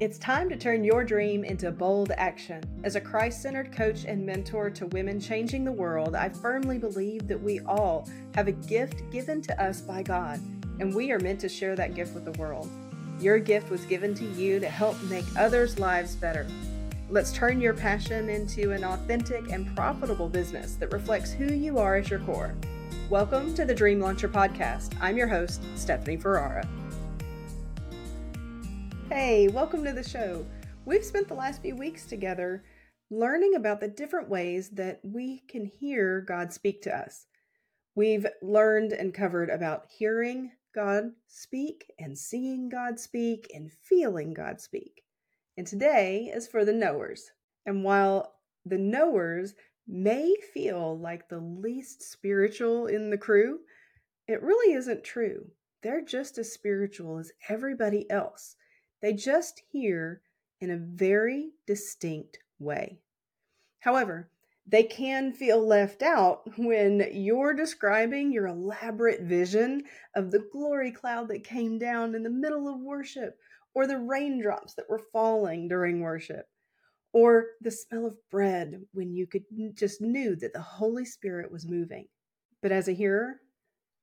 It's time to turn your dream into bold action. As a Christ centered coach and mentor to women changing the world, I firmly believe that we all have a gift given to us by God, and we are meant to share that gift with the world. Your gift was given to you to help make others' lives better. Let's turn your passion into an authentic and profitable business that reflects who you are at your core. Welcome to the Dream Launcher Podcast. I'm your host, Stephanie Ferrara. Hey, welcome to the show. We've spent the last few weeks together learning about the different ways that we can hear God speak to us. We've learned and covered about hearing God speak and seeing God speak and feeling God speak. And today is for the knowers. And while the knowers may feel like the least spiritual in the crew, it really isn't true. They're just as spiritual as everybody else. They just hear in a very distinct way. However, they can feel left out when you're describing your elaborate vision of the glory cloud that came down in the middle of worship, or the raindrops that were falling during worship, or the smell of bread when you could just knew that the Holy Spirit was moving. But as a hearer,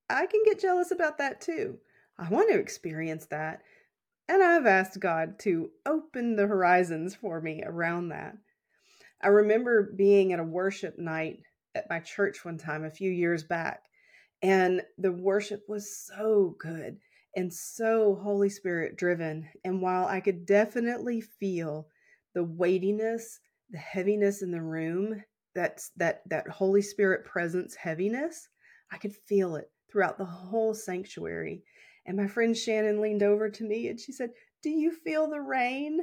I can get jealous about that too. I want to experience that and I've asked God to open the horizons for me around that. I remember being at a worship night at my church one time a few years back, and the worship was so good and so Holy Spirit driven. And while I could definitely feel the weightiness, the heaviness in the room, that's that that Holy Spirit presence heaviness, I could feel it throughout the whole sanctuary. And my friend Shannon leaned over to me and she said, Do you feel the rain?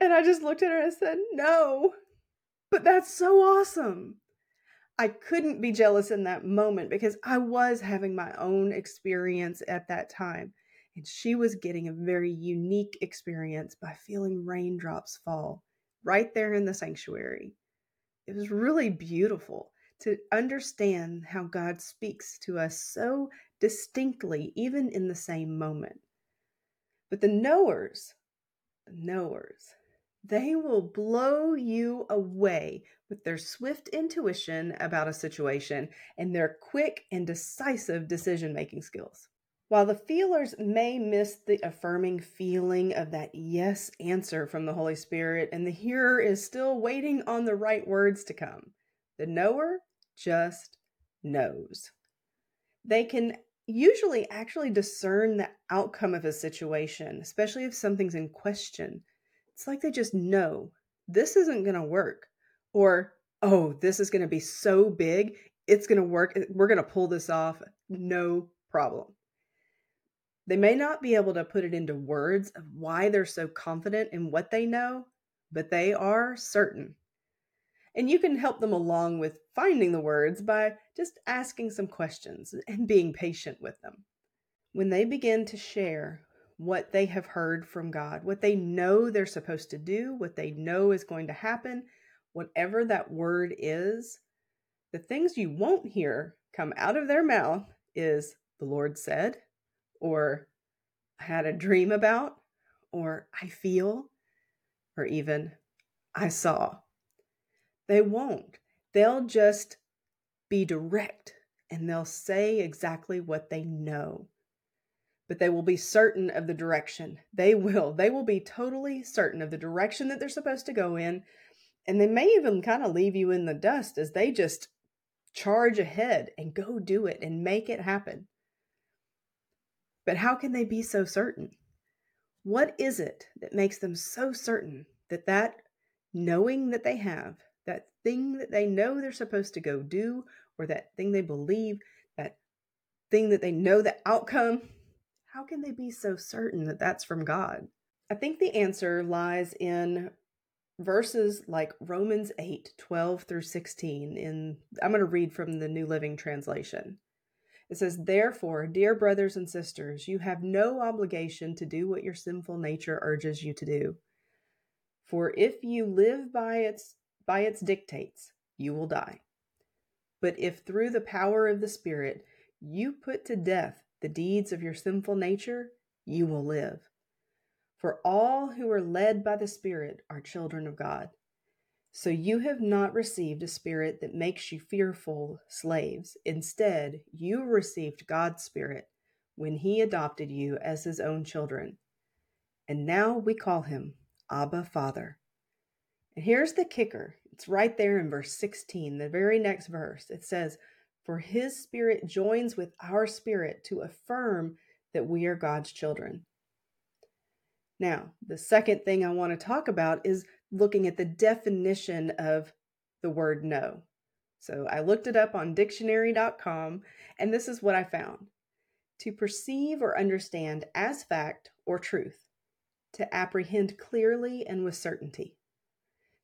And I just looked at her and said, No, but that's so awesome. I couldn't be jealous in that moment because I was having my own experience at that time. And she was getting a very unique experience by feeling raindrops fall right there in the sanctuary. It was really beautiful to understand how God speaks to us so distinctly, even in the same moment. But the knowers, the knowers, they will blow you away with their swift intuition about a situation and their quick and decisive decision making skills. While the feelers may miss the affirming feeling of that yes answer from the Holy Spirit, and the hearer is still waiting on the right words to come, the knower just knows. They can usually actually discern the outcome of a situation, especially if something's in question. It's like they just know this isn't going to work, or oh, this is going to be so big, it's going to work. We're going to pull this off, no problem. They may not be able to put it into words of why they're so confident in what they know, but they are certain. And you can help them along with finding the words by just asking some questions and being patient with them. When they begin to share what they have heard from God, what they know they're supposed to do, what they know is going to happen, whatever that word is, the things you won't hear come out of their mouth is the Lord said, or I had a dream about, or I feel, or even I saw. They won't. They'll just be direct and they'll say exactly what they know. But they will be certain of the direction. They will. They will be totally certain of the direction that they're supposed to go in. And they may even kind of leave you in the dust as they just charge ahead and go do it and make it happen. But how can they be so certain? What is it that makes them so certain that that knowing that they have thing that they know they're supposed to go do, or that thing they believe, that thing that they know the outcome, how can they be so certain that that's from God? I think the answer lies in verses like Romans 8 12 through 16. In, I'm going to read from the New Living Translation. It says, Therefore, dear brothers and sisters, you have no obligation to do what your sinful nature urges you to do. For if you live by its by its dictates, you will die. But if through the power of the Spirit you put to death the deeds of your sinful nature, you will live. For all who are led by the Spirit are children of God. So you have not received a spirit that makes you fearful slaves. Instead, you received God's Spirit when He adopted you as His own children. And now we call Him Abba Father. And here's the kicker it's right there in verse 16, the very next verse. It says, For His Spirit joins with our spirit to affirm that we are God's children. Now, the second thing I want to talk about is looking at the definition of the word know. So I looked it up on dictionary.com, and this is what I found to perceive or understand as fact or truth, to apprehend clearly and with certainty,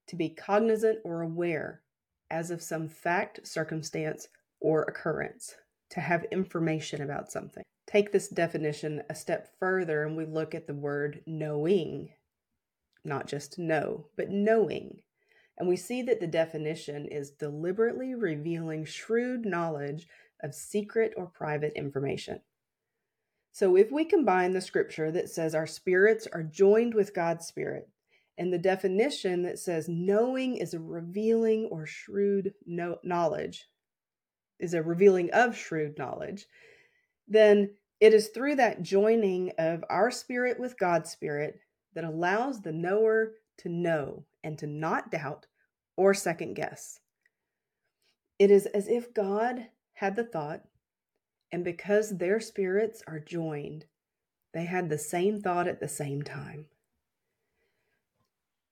to be cognizant or aware as of some fact, circumstance, or occurrence, to have information about something take this definition a step further and we look at the word knowing, not just know, but knowing. And we see that the definition is deliberately revealing shrewd knowledge of secret or private information. So if we combine the scripture that says our spirits are joined with God's spirit and the definition that says knowing is a revealing or shrewd knowledge, is a revealing of shrewd knowledge, then it is through that joining of our spirit with God's spirit that allows the knower to know and to not doubt or second guess. It is as if God had the thought, and because their spirits are joined, they had the same thought at the same time.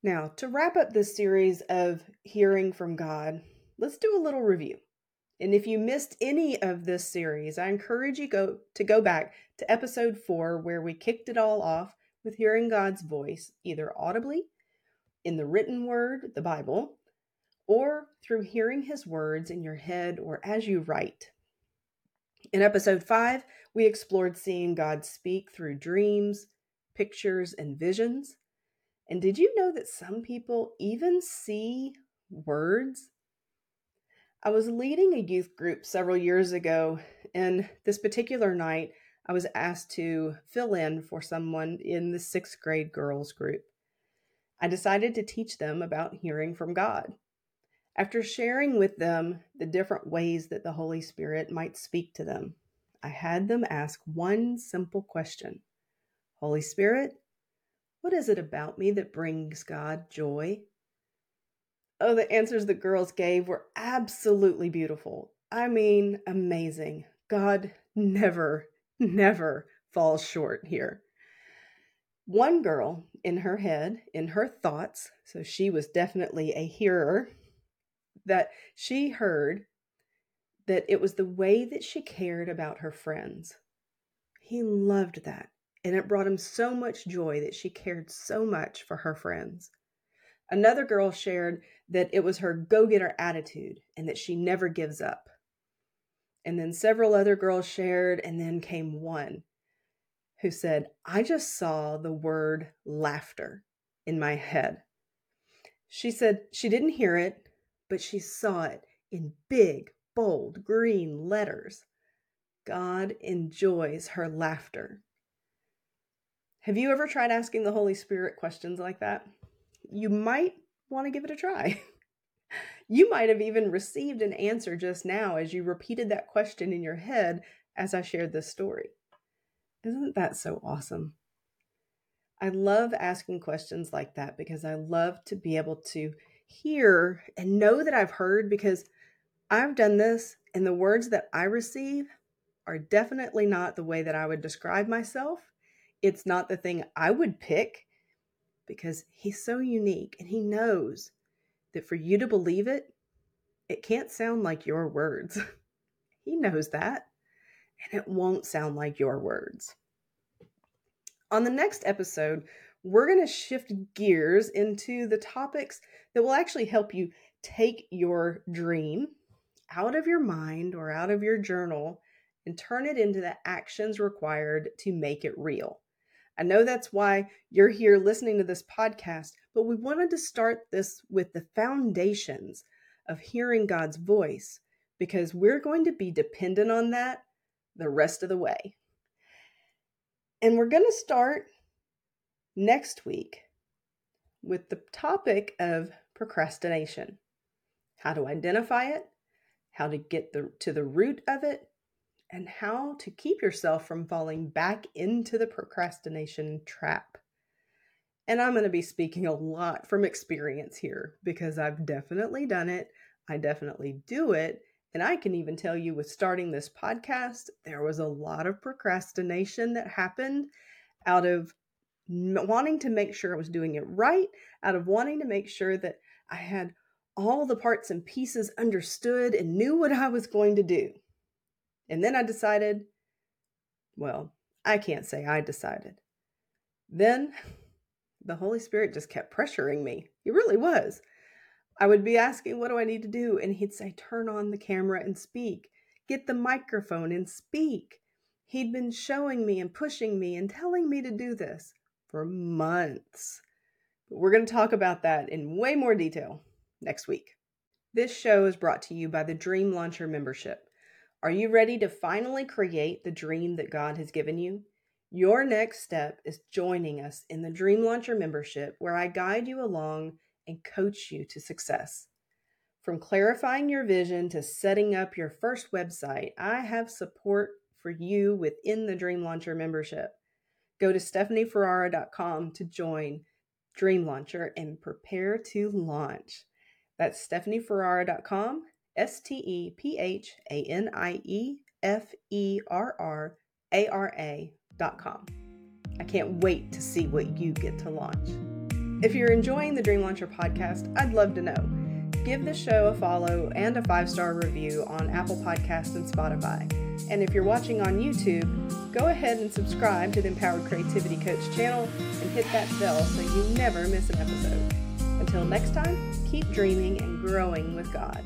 Now, to wrap up this series of hearing from God, let's do a little review. And if you missed any of this series, I encourage you go to go back to episode 4 where we kicked it all off with hearing God's voice either audibly in the written word, the Bible, or through hearing his words in your head or as you write. In episode 5, we explored seeing God speak through dreams, pictures, and visions. And did you know that some people even see words I was leading a youth group several years ago, and this particular night, I was asked to fill in for someone in the sixth grade girls group. I decided to teach them about hearing from God. After sharing with them the different ways that the Holy Spirit might speak to them, I had them ask one simple question Holy Spirit, what is it about me that brings God joy? Oh, the answers the girls gave were absolutely beautiful. I mean, amazing. God never, never falls short here. One girl in her head, in her thoughts, so she was definitely a hearer, that she heard that it was the way that she cared about her friends. He loved that, and it brought him so much joy that she cared so much for her friends. Another girl shared that it was her go getter attitude and that she never gives up. And then several other girls shared, and then came one who said, I just saw the word laughter in my head. She said she didn't hear it, but she saw it in big, bold, green letters. God enjoys her laughter. Have you ever tried asking the Holy Spirit questions like that? you might want to give it a try. you might have even received an answer just now as you repeated that question in your head as I shared this story. Isn't that so awesome? I love asking questions like that because I love to be able to hear and know that I've heard because I've done this and the words that I receive are definitely not the way that I would describe myself. It's not the thing I would pick because he's so unique and he knows that for you to believe it, it can't sound like your words. he knows that, and it won't sound like your words. On the next episode, we're going to shift gears into the topics that will actually help you take your dream out of your mind or out of your journal and turn it into the actions required to make it real. I know that's why you're here listening to this podcast, but we wanted to start this with the foundations of hearing God's voice because we're going to be dependent on that the rest of the way. And we're going to start next week with the topic of procrastination how to identify it, how to get the, to the root of it, and how to keep yourself from falling back into the procrastination trap. And I'm going to be speaking a lot from experience here because I've definitely done it. I definitely do it. And I can even tell you with starting this podcast, there was a lot of procrastination that happened out of wanting to make sure I was doing it right, out of wanting to make sure that I had all the parts and pieces understood and knew what I was going to do. And then I decided, well, I can't say I decided. Then the Holy Spirit just kept pressuring me. He really was. I would be asking, What do I need to do? And he'd say, Turn on the camera and speak. Get the microphone and speak. He'd been showing me and pushing me and telling me to do this for months. But we're going to talk about that in way more detail next week. This show is brought to you by the Dream Launcher membership. Are you ready to finally create the dream that God has given you? Your next step is joining us in the Dream Launcher membership, where I guide you along and coach you to success. From clarifying your vision to setting up your first website, I have support for you within the Dream Launcher membership. Go to stephanieferrara.com to join Dream Launcher and prepare to launch. That's stephanieferrara.com, S T E P H A N I E F E R R A R A.com. I can't wait to see what you get to launch. If you're enjoying the Dream Launcher podcast, I'd love to know. Give the show a follow and a five star review on Apple Podcasts and Spotify. And if you're watching on YouTube, go ahead and subscribe to the Empowered Creativity Coach channel and hit that bell so you never miss an episode. Until next time, keep dreaming and growing with God.